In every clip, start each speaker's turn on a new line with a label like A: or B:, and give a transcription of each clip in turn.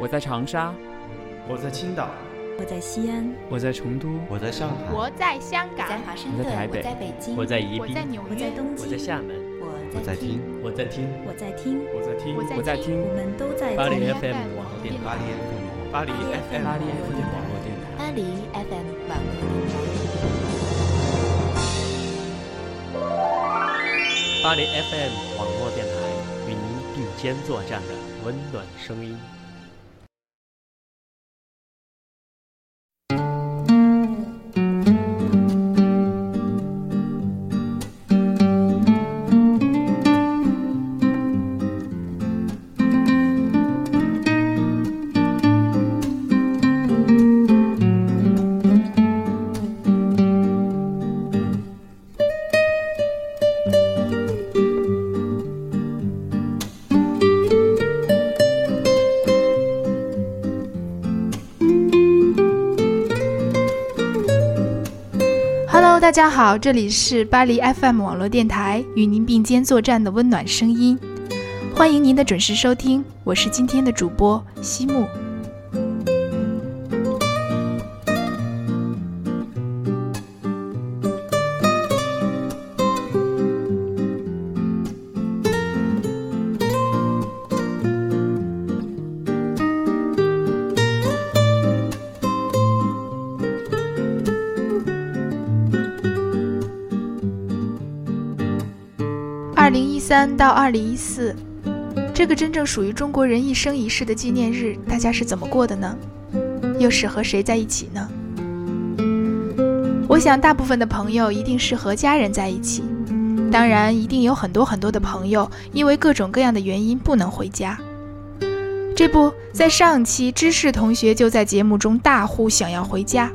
A: 我在长沙，
B: 我在青岛，
C: 我在西安，
D: 我在成都，
E: 我在上海，
F: 我在香港，
C: 在华盛
A: 顿，我在台北，
C: 我在北京，
D: 我在宜宾，
F: 我在纽约，
C: 我在东京，
D: 我在厦门，
E: 我在听，
D: 我在听，
C: 我在听，
B: 我在听，
A: 我在听，
C: 我们都在
D: 巴黎 FM 网络电台，
E: 巴黎 FM，
B: 巴黎
A: FM 网络电台，
C: 巴黎 FM 网络电台，
D: 巴黎 FM 网络电台与您并肩作战的温暖声音。
F: 大家好，这里是巴黎 FM 网络电台，与您并肩作战的温暖声音，欢迎您的准时收听，我是今天的主播西木。三到二零一四，这个真正属于中国人一生一世的纪念日，大家是怎么过的呢？又是和谁在一起呢？我想，大部分的朋友一定是和家人在一起，当然，一定有很多很多的朋友因为各种各样的原因不能回家。这不在上期，知识同学就在节目中大呼想要回家。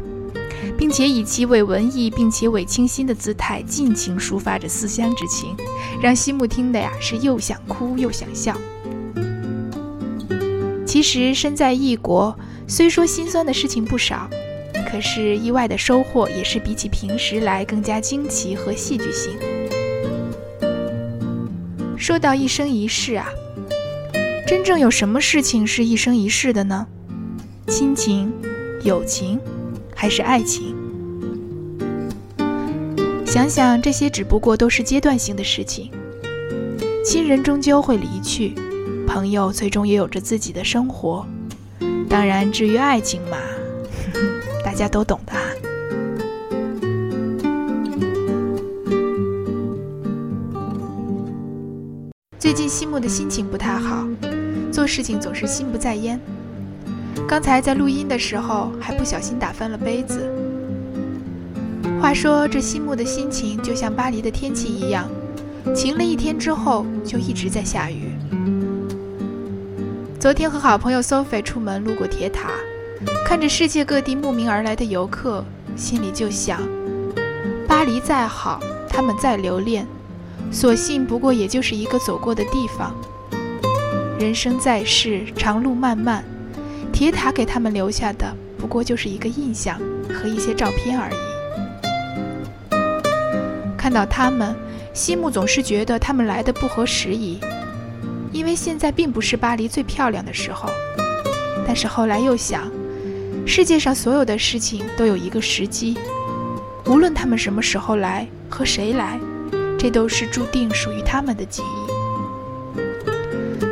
F: 并且以其伪文艺并且伪清新的姿态，尽情抒发着思乡之情，让西木听的呀是又想哭又想笑。其实身在异国，虽说心酸的事情不少，可是意外的收获也是比起平时来更加惊奇和戏剧性。说到一生一世啊，真正有什么事情是一生一世的呢？亲情、友情。还是爱情？想想这些，只不过都是阶段性的事情。亲人终究会离去，朋友最终也有着自己的生活。当然，至于爱情嘛，大家都懂的啊。最近西木的心情不太好，做事情总是心不在焉。刚才在录音的时候，还不小心打翻了杯子。话说，这西木的心情就像巴黎的天气一样，晴了一天之后就一直在下雨。昨天和好朋友 Sophie 出门路过铁塔，看着世界各地慕名而来的游客，心里就想：巴黎再好，他们再留恋，所幸不过也就是一个走过的地方。人生在世，长路漫漫。铁塔给他们留下的不过就是一个印象和一些照片而已。看到他们，西木总是觉得他们来的不合时宜，因为现在并不是巴黎最漂亮的时候。但是后来又想，世界上所有的事情都有一个时机，无论他们什么时候来和谁来，这都是注定属于他们的记忆。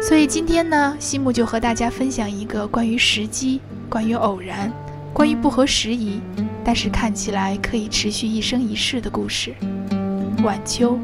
F: 所以今天呢，西木就和大家分享一个关于时机、关于偶然、关于不合时宜，但是看起来可以持续一生一世的故事——晚秋。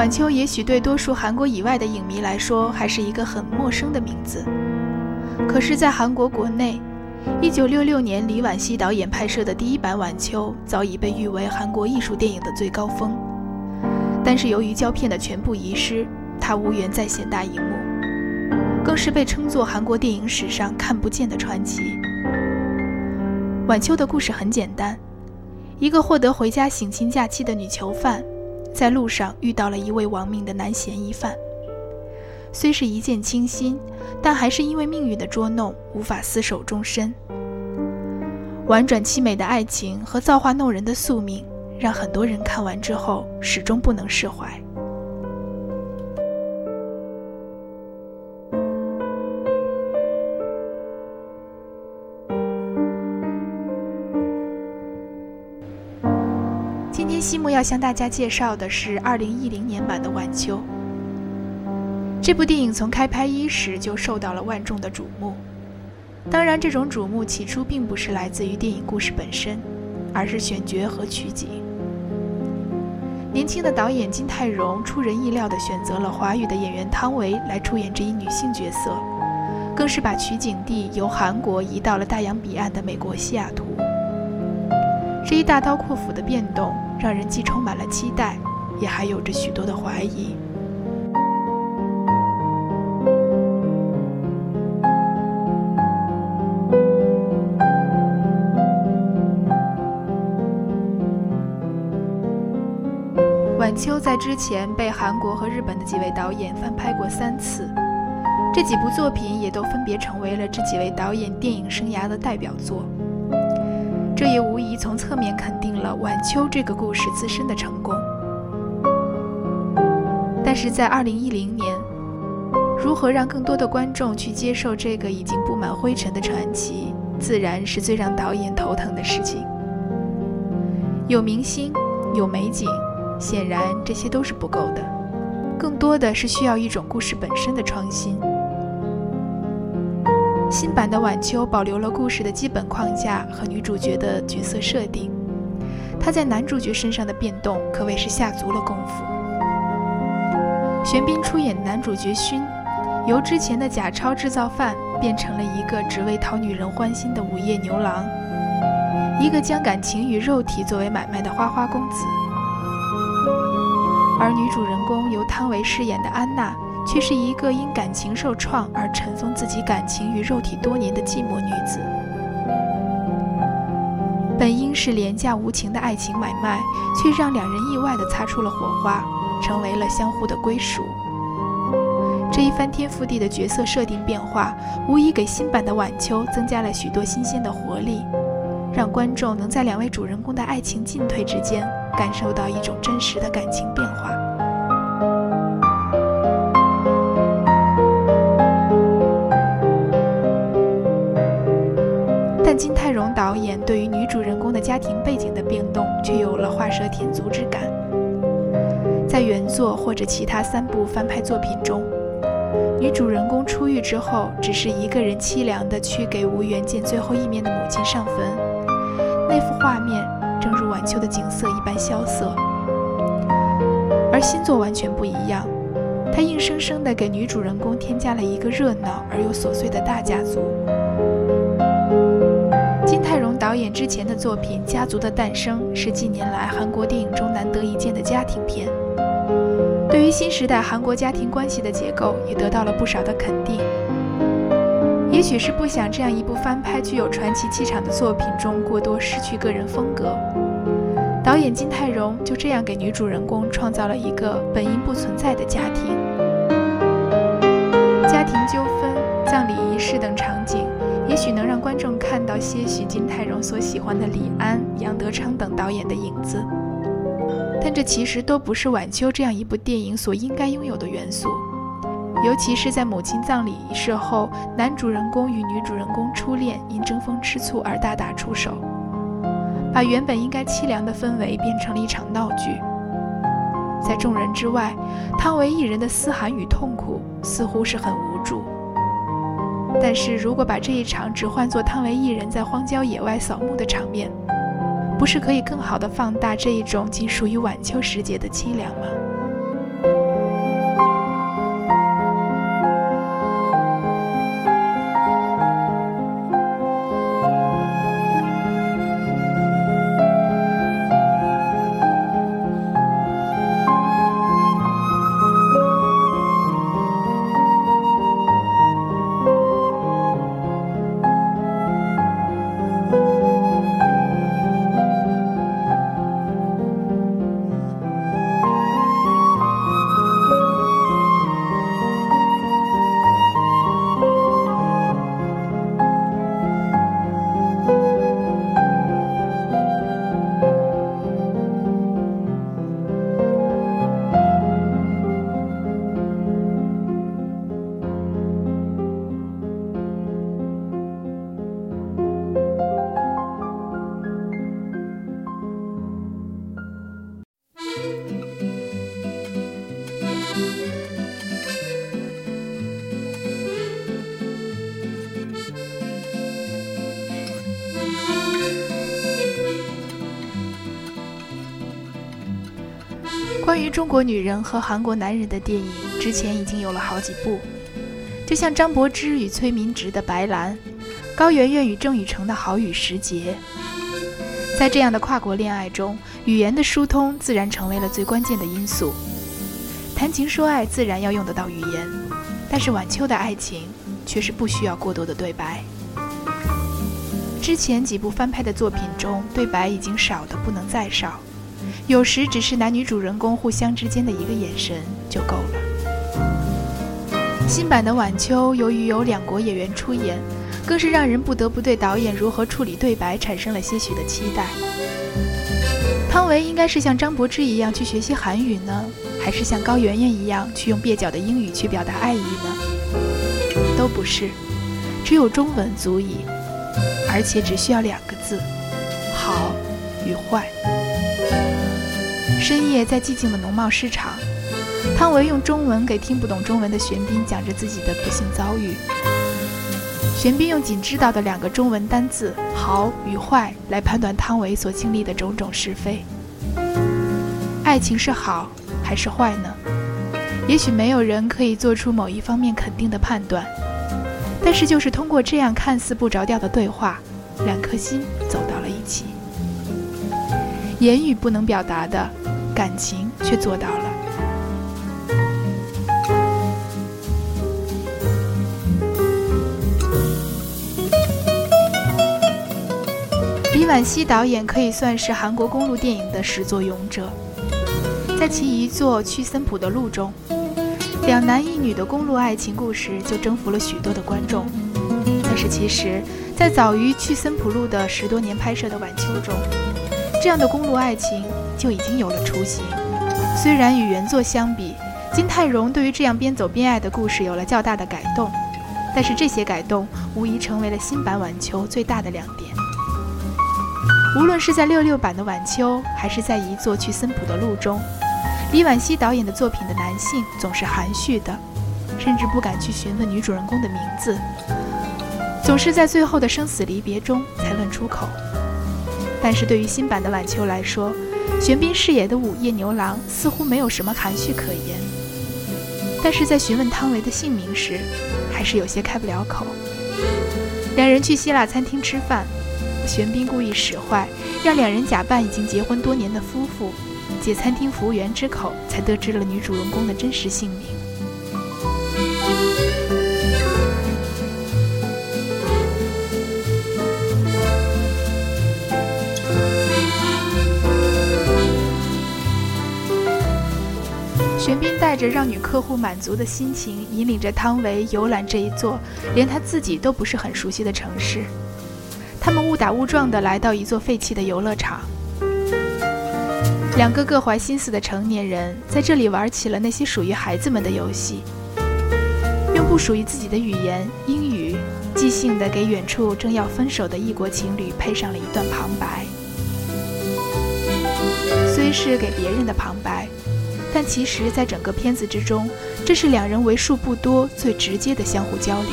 F: 晚秋也许对多数韩国以外的影迷来说还是一个很陌生的名字，可是，在韩国国内，1966年李婉希导演拍摄的第一版《晚秋》早已被誉为韩国艺术电影的最高峰。但是由于胶片的全部遗失，它无缘再现大荧幕，更是被称作韩国电影史上看不见的传奇。晚秋的故事很简单，一个获得回家省亲假期的女囚犯，在路上遇到了一位亡命的男嫌疑犯。虽是一见倾心，但还是因为命运的捉弄，无法厮守终身。婉转凄美的爱情和造化弄人的宿命。让很多人看完之后始终不能释怀。天西木要向大家介绍的是二零一零年版的《晚秋》。这部电影从开拍伊始就受到了万众的瞩目，当然，这种瞩目起初并不是来自于电影故事本身，而是选角和取景。年轻的导演金泰荣出人意料地选择了华语的演员汤唯来出演这一女性角色，更是把取景地由韩国移到了大洋彼岸的美国西雅图。这一大刀阔斧的变动，让人既充满了期待，也还有着许多的怀疑。晚秋在之前被韩国和日本的几位导演翻拍过三次，这几部作品也都分别成为了这几位导演电影生涯的代表作。这也无疑从侧面肯定了晚秋这个故事自身的成功。但是在2010年，如何让更多的观众去接受这个已经布满灰尘的传奇，自然是最让导演头疼的事情。有明星，有美景。显然这些都是不够的，更多的是需要一种故事本身的创新。新版的《晚秋》保留了故事的基本框架和女主角的角色设定，她在男主角身上的变动可谓是下足了功夫。玄彬出演男主角勋，由之前的假钞制造犯变成了一个只为讨女人欢心的午夜牛郎，一个将感情与肉体作为买卖的花花公子。而女主人公由汤唯饰演的安娜，却是一个因感情受创而尘封自己感情与肉体多年的寂寞女子。本应是廉价无情的爱情买卖，却让两人意外地擦出了火花，成为了相互的归属。这一翻天覆地的角色设定变化，无疑给新版的晚秋增加了许多新鲜的活力，让观众能在两位主人公的爱情进退之间。感受到一种真实的感情变化，金泰荣导演对于女主人公的家庭背景的变动却有了画蛇添足之感。在原作或者其他三部翻拍作品中，女主人公出狱之后，只是一个人凄凉的去给无缘见最后一面的母亲上坟，那幅画面。正如晚秋的景色一般萧瑟，而新作完全不一样，它硬生生地给女主人公添加了一个热闹而又琐碎的大家族。导演之前的作品《家族的诞生》是近年来韩国电影中难得一见的家庭片，对于新时代韩国家庭关系的结构也得到了不少的肯定。也许是不想这样一部翻拍具有传奇气场的作品中过多失去个人风格，导演金泰荣就这样给女主人公创造了一个本应不存在的家庭。家庭纠纷、葬礼仪式等场景，也许能让观众看到些许金泰荣所喜欢的李安、杨德昌等导演的影子，但这其实都不是《晚秋》这样一部电影所应该拥有的元素。尤其是在母亲葬礼仪式后，男主人公与女主人公初恋因争风吃醋而大打出手，把原本应该凄凉的氛围变成了一场闹剧。在众人之外，汤唯一人的嘶喊与痛苦似乎是很无助。但是如果把这一场只换作汤唯一人在荒郊野外扫墓的场面，不是可以更好的放大这一种仅属于晚秋时节的凄凉吗？中国女人和韩国男人的电影，之前已经有了好几部，就像张柏芝与崔明植的《白兰》，高圆圆与郑雨盛的《好雨时节》。在这样的跨国恋爱中，语言的疏通自然成为了最关键的因素。谈情说爱自然要用得到语言，但是晚秋的爱情却是不需要过多的对白。之前几部翻拍的作品中，对白已经少得不能再少。有时只是男女主人公互相之间的一个眼神就够了。新版的《晚秋》由于有两国演员出演，更是让人不得不对导演如何处理对白产生了些许的期待。汤唯应该是像张柏芝一样去学习韩语呢，还是像高圆圆一样去用蹩脚的英语去表达爱意呢？都不是，只有中文足矣，而且只需要两个字：好与坏。深夜，在寂静的农贸市场，汤唯用中文给听不懂中文的玄彬讲着自己的不幸遭遇。玄彬用仅知道的两个中文单字“好”与“坏”来判断汤唯所经历的种种是非。爱情是好还是坏呢？也许没有人可以做出某一方面肯定的判断，但是就是通过这样看似不着调的对话，两颗心走到了一起。言语不能表达的。感情却做到了。李婉熙导演可以算是韩国公路电影的始作俑者，在其一作《去森普的路》中，两男一女的公路爱情故事就征服了许多的观众。但是，其实，在早于《去森普路》的十多年拍摄的《晚秋》中，这样的公路爱情。就已经有了雏形。虽然与原作相比，金泰荣对于这样边走边爱的故事有了较大的改动，但是这些改动无疑成为了新版《晚秋》最大的亮点。无论是在六六版的《晚秋》，还是在一座去森普的路中，李婉熙导演的作品的男性总是含蓄的，甚至不敢去询问女主人公的名字，总是在最后的生死离别中才问出口。但是对于新版的《晚秋》来说，玄彬饰演的午夜牛郎似乎没有什么含蓄可言，但是在询问汤唯的姓名时，还是有些开不了口。两人去希腊餐厅吃饭，玄彬故意使坏，让两人假扮已经结婚多年的夫妇，借餐厅服务员之口才得知了女主人公的真实姓名。着让女客户满足的心情，引领着汤唯游览这一座连他自己都不是很熟悉的城市。他们误打误撞地来到一座废弃的游乐场，两个各怀心思的成年人在这里玩起了那些属于孩子们的游戏，用不属于自己的语言英语，即兴地给远处正要分手的异国情侣配上了一段旁白。虽是给别人的旁白。但其实，在整个片子之中，这是两人为数不多最直接的相互交流。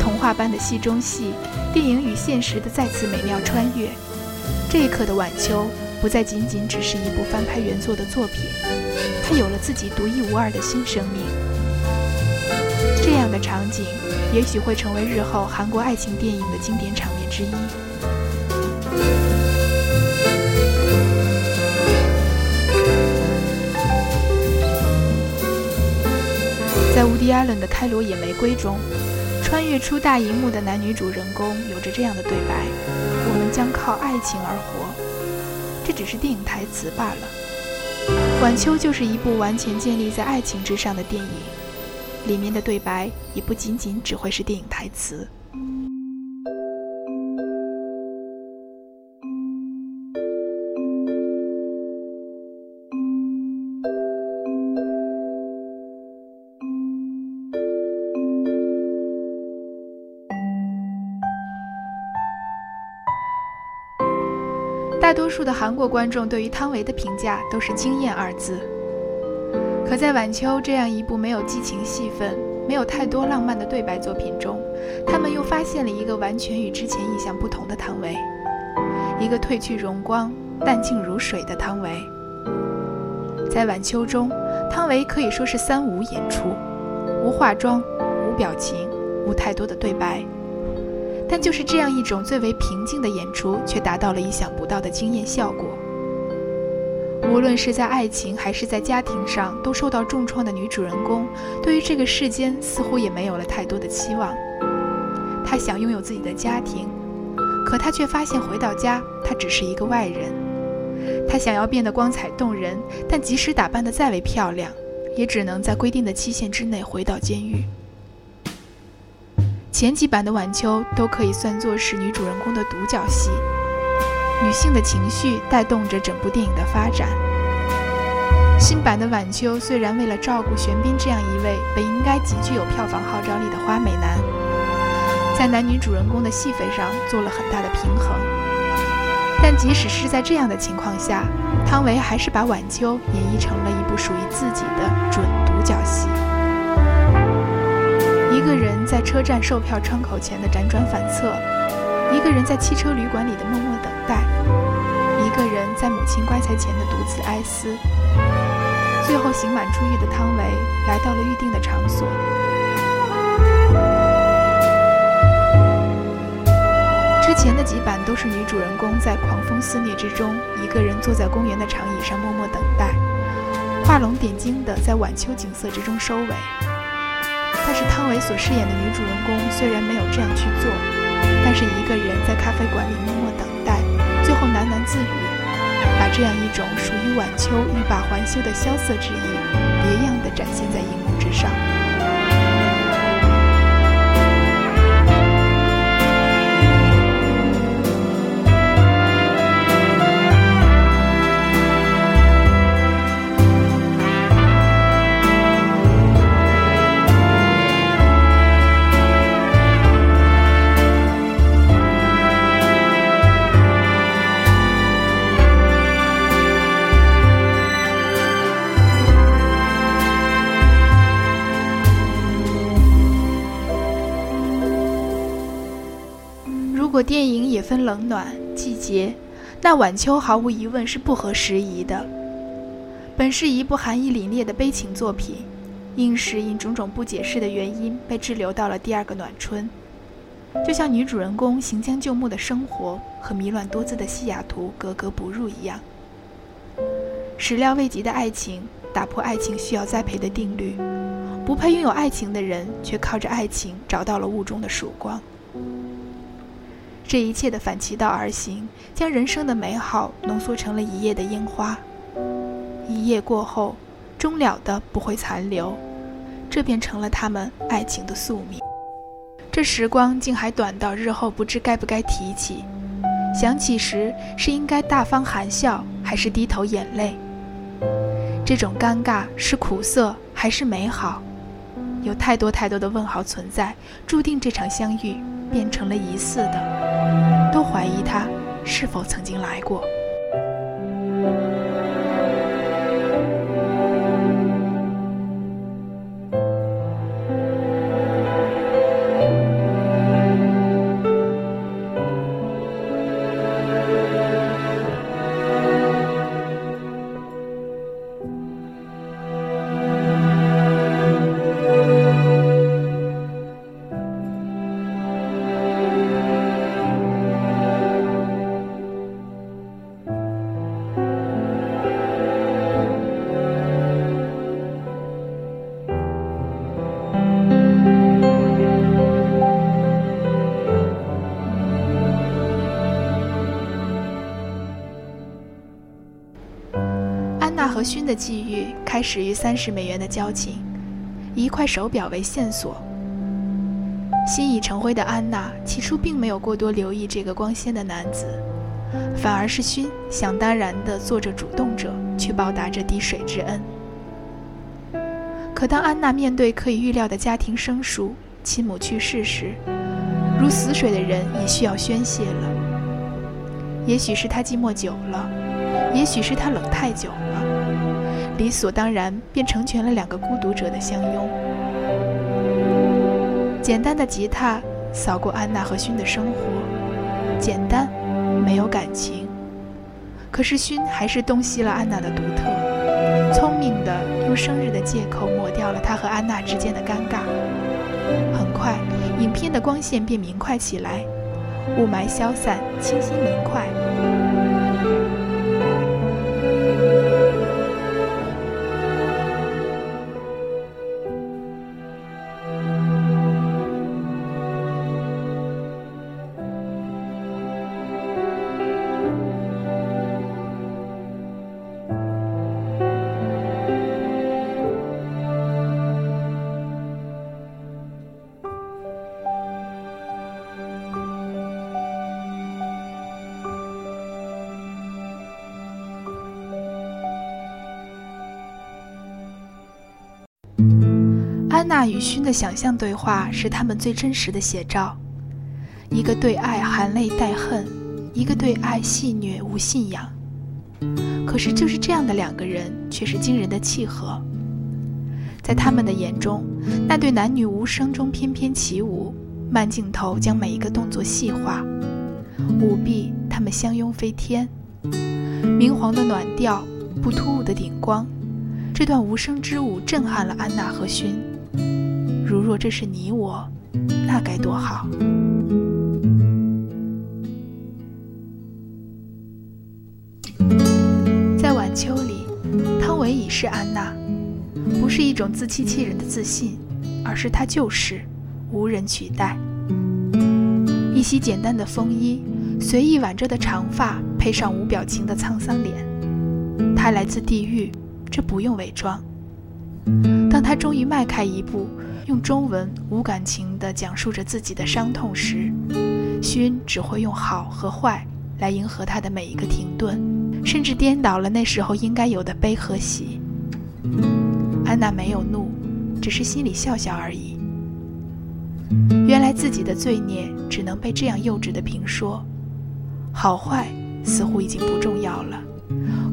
F: 童话般的戏中戏，电影与现实的再次美妙穿越。这一刻的晚秋，不再仅仅只是一部翻拍原作的作品，它有了自己独一无二的新生命。这样的场景，也许会成为日后韩国爱情电影的经典场面之一。在乌迪·艾伦的《开罗野玫瑰》中，穿越出大荧幕的男女主人公有着这样的对白：“我们将靠爱情而活。”这只是电影台词罢了。《晚秋》就是一部完全建立在爱情之上的电影，里面的对白也不仅仅只会是电影台词。大多数的韩国观众对于汤唯的评价都是“惊艳”二字，可在《晚秋》这样一部没有激情戏份、没有太多浪漫的对白作品中，他们又发现了一个完全与之前印象不同的汤唯，一个褪去荣光、淡静如水的汤唯。在晚秋中，汤唯可以说是三无演出，无化妆，无表情，无太多的对白。但就是这样一种最为平静的演出，却达到了意想不到的惊艳效果。无论是在爱情还是在家庭上都受到重创的女主人公，对于这个世间似乎也没有了太多的期望。她想拥有自己的家庭，可她却发现回到家，她只是一个外人。她想要变得光彩动人，但即使打扮得再为漂亮，也只能在规定的期限之内回到监狱。前几版的晚秋都可以算作是女主人公的独角戏。女性的情绪带动着整部电影的发展。新版的晚秋虽然为了照顾玄彬这样一位本应该极具有票房号召力的花美男，在男女主人公的戏份上做了很大的平衡，但即使是在这样的情况下，汤唯还是把晚秋演绎成了一部属于自己的准独角戏。一个人在车站售票窗口前的辗转反侧。一个人在汽车旅馆里的默默等待，一个人在母亲棺材前的独自哀思。最后刑满出狱的汤唯来到了预定的场所。之前的几版都是女主人公在狂风肆虐之中，一个人坐在公园的长椅上默默等待，画龙点睛的在晚秋景色之中收尾。但是汤唯所饰演的女主人公虽然没有这样去做。但是一个人在咖啡馆里默默等待，最后喃喃自语，把这样一种属于晚秋欲罢还休的萧瑟之意，别样的展现在荧幕之上。冷暖季节，那晚秋毫无疑问是不合时宜的。本是一部寒意凛冽的悲情作品，硬是因种种不解释的原因被滞留到了第二个暖春。就像女主人公行将就木的生活和迷乱多姿的西雅图格格不入一样。始料未及的爱情打破爱情需要栽培的定律，不配拥有爱情的人却靠着爱情找到了雾中的曙光。这一切的反其道而行，将人生的美好浓缩成了一夜的烟花。一夜过后，终了的不会残留，这便成了他们爱情的宿命。这时光竟还短到日后不知该不该提起，想起时是应该大方含笑，还是低头眼泪？这种尴尬是苦涩还是美好？有太多太多的问号存在，注定这场相遇变成了疑似的。都怀疑他是否曾经来过。勋的际遇开始于三十美元的交情，一块手表为线索。心已成灰的安娜起初并没有过多留意这个光鲜的男子，反而是勋想当然地做着主动者，去报答这滴水之恩。可当安娜面对可以预料的家庭生疏、亲母去世时，如死水的人也需要宣泄了。也许是他寂寞久了，也许是他冷太久。理所当然，便成全了两个孤独者的相拥。简单的吉他扫过安娜和勋的生活，简单，没有感情。可是勋还是洞悉了安娜的独特。聪明的用生日的借口抹掉了他和安娜之间的尴尬。很快，影片的光线便明快起来，雾霾消散，清新明快。安娜与勋的想象对话是他们最真实的写照，一个对爱含泪带恨，一个对爱戏谑无信仰。可是就是这样的两个人，却是惊人的契合。在他们的眼中，那对男女无声中翩翩起舞，慢镜头将每一个动作细化，舞臂他们相拥飞天，明黄的暖调，不突兀的顶光，这段无声之舞震撼了安娜和勋。如若这是你我，那该多好！在晚秋里，汤唯已是安娜，不是一种自欺欺人的自信，而是她就是，无人取代。一袭简单的风衣，随意挽着的长发，配上无表情的沧桑脸，她来自地狱，这不用伪装。当她终于迈开一步。用中文无感情地讲述着自己的伤痛时，勋只会用好和坏来迎合他的每一个停顿，甚至颠倒了那时候应该有的悲和喜。安娜没有怒，只是心里笑笑而已。原来自己的罪孽只能被这样幼稚的评说，好坏似乎已经不重要了，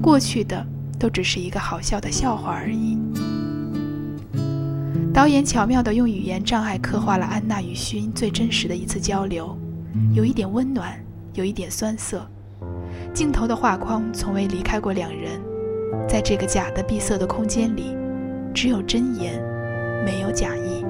F: 过去的都只是一个好笑的笑话而已。导演巧妙地用语言障碍刻画了安娜与勋最真实的一次交流，有一点温暖，有一点酸涩。镜头的画框从未离开过两人，在这个假的闭塞的空间里，只有真言，没有假意。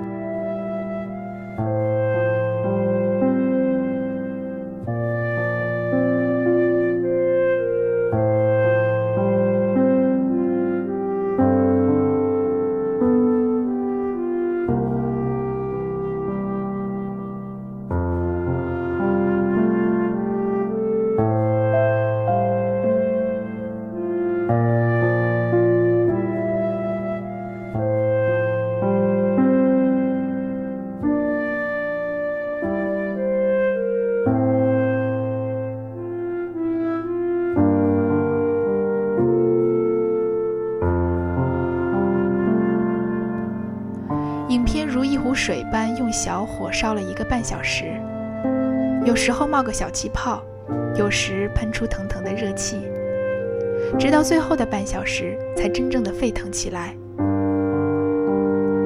F: 火烧了一个半小时，有时候冒个小气泡，有时喷出腾腾的热气，直到最后的半小时才真正的沸腾起来。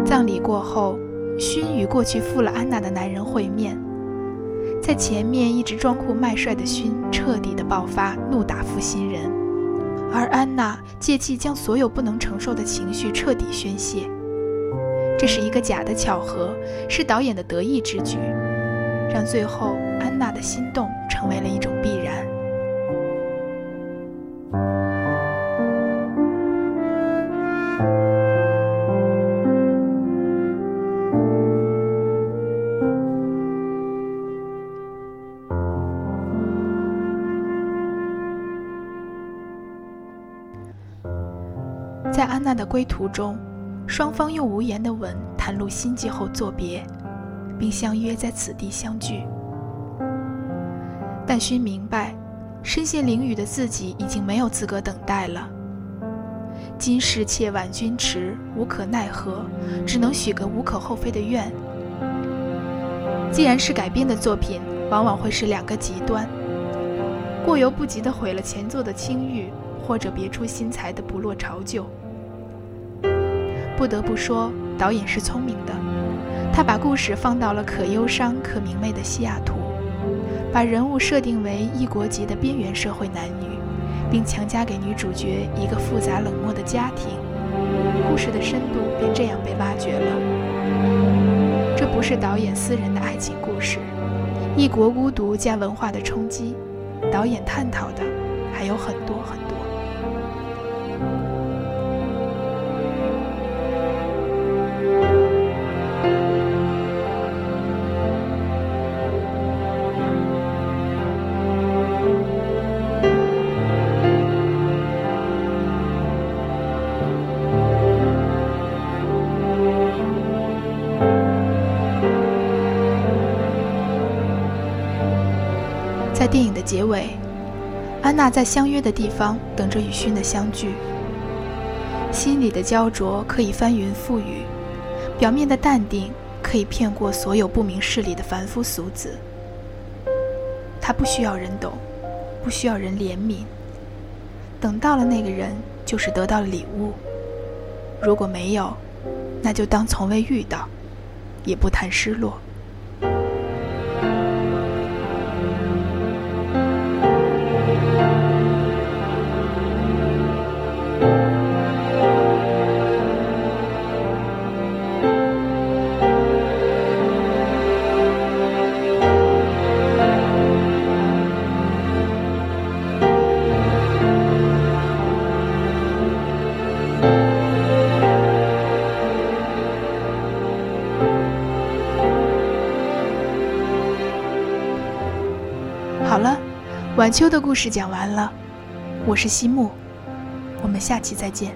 F: 葬礼过后，勋与过去负了安娜的男人会面，在前面一直装酷卖帅的勋彻底的爆发，怒打负心人，而安娜借机将所有不能承受的情绪彻底宣泄。这是一个假的巧合，是导演的得意之举，让最后安娜的心动成为了一种必然。在安娜的归途中。双方用无言的吻袒露心迹后作别，并相约在此地相聚。但勋明白，身陷囹圄的自己已经没有资格等待了。今世妾婉君迟，无可奈何，只能许个无可厚非的愿。既然是改编的作品，往往会是两个极端：过犹不及的毁了前作的清誉，或者别出心裁的不落潮旧。不得不说，导演是聪明的。他把故事放到了可忧伤、可明媚的西雅图，把人物设定为异国籍的边缘社会男女，并强加给女主角一个复杂冷漠的家庭，故事的深度便这样被挖掘了。这不是导演私人的爱情故事，异国孤独加文化的冲击，导演探讨的还有很多很多。结尾，安娜在相约的地方等着与勋的相聚。心里的焦灼可以翻云覆雨，表面的淡定可以骗过所有不明事理的凡夫俗子。他不需要人懂，不需要人怜悯。等到了那个人，就是得到了礼物。如果没有，那就当从未遇到，也不谈失落。晚秋的故事讲完了，我是西木，我们下期再见。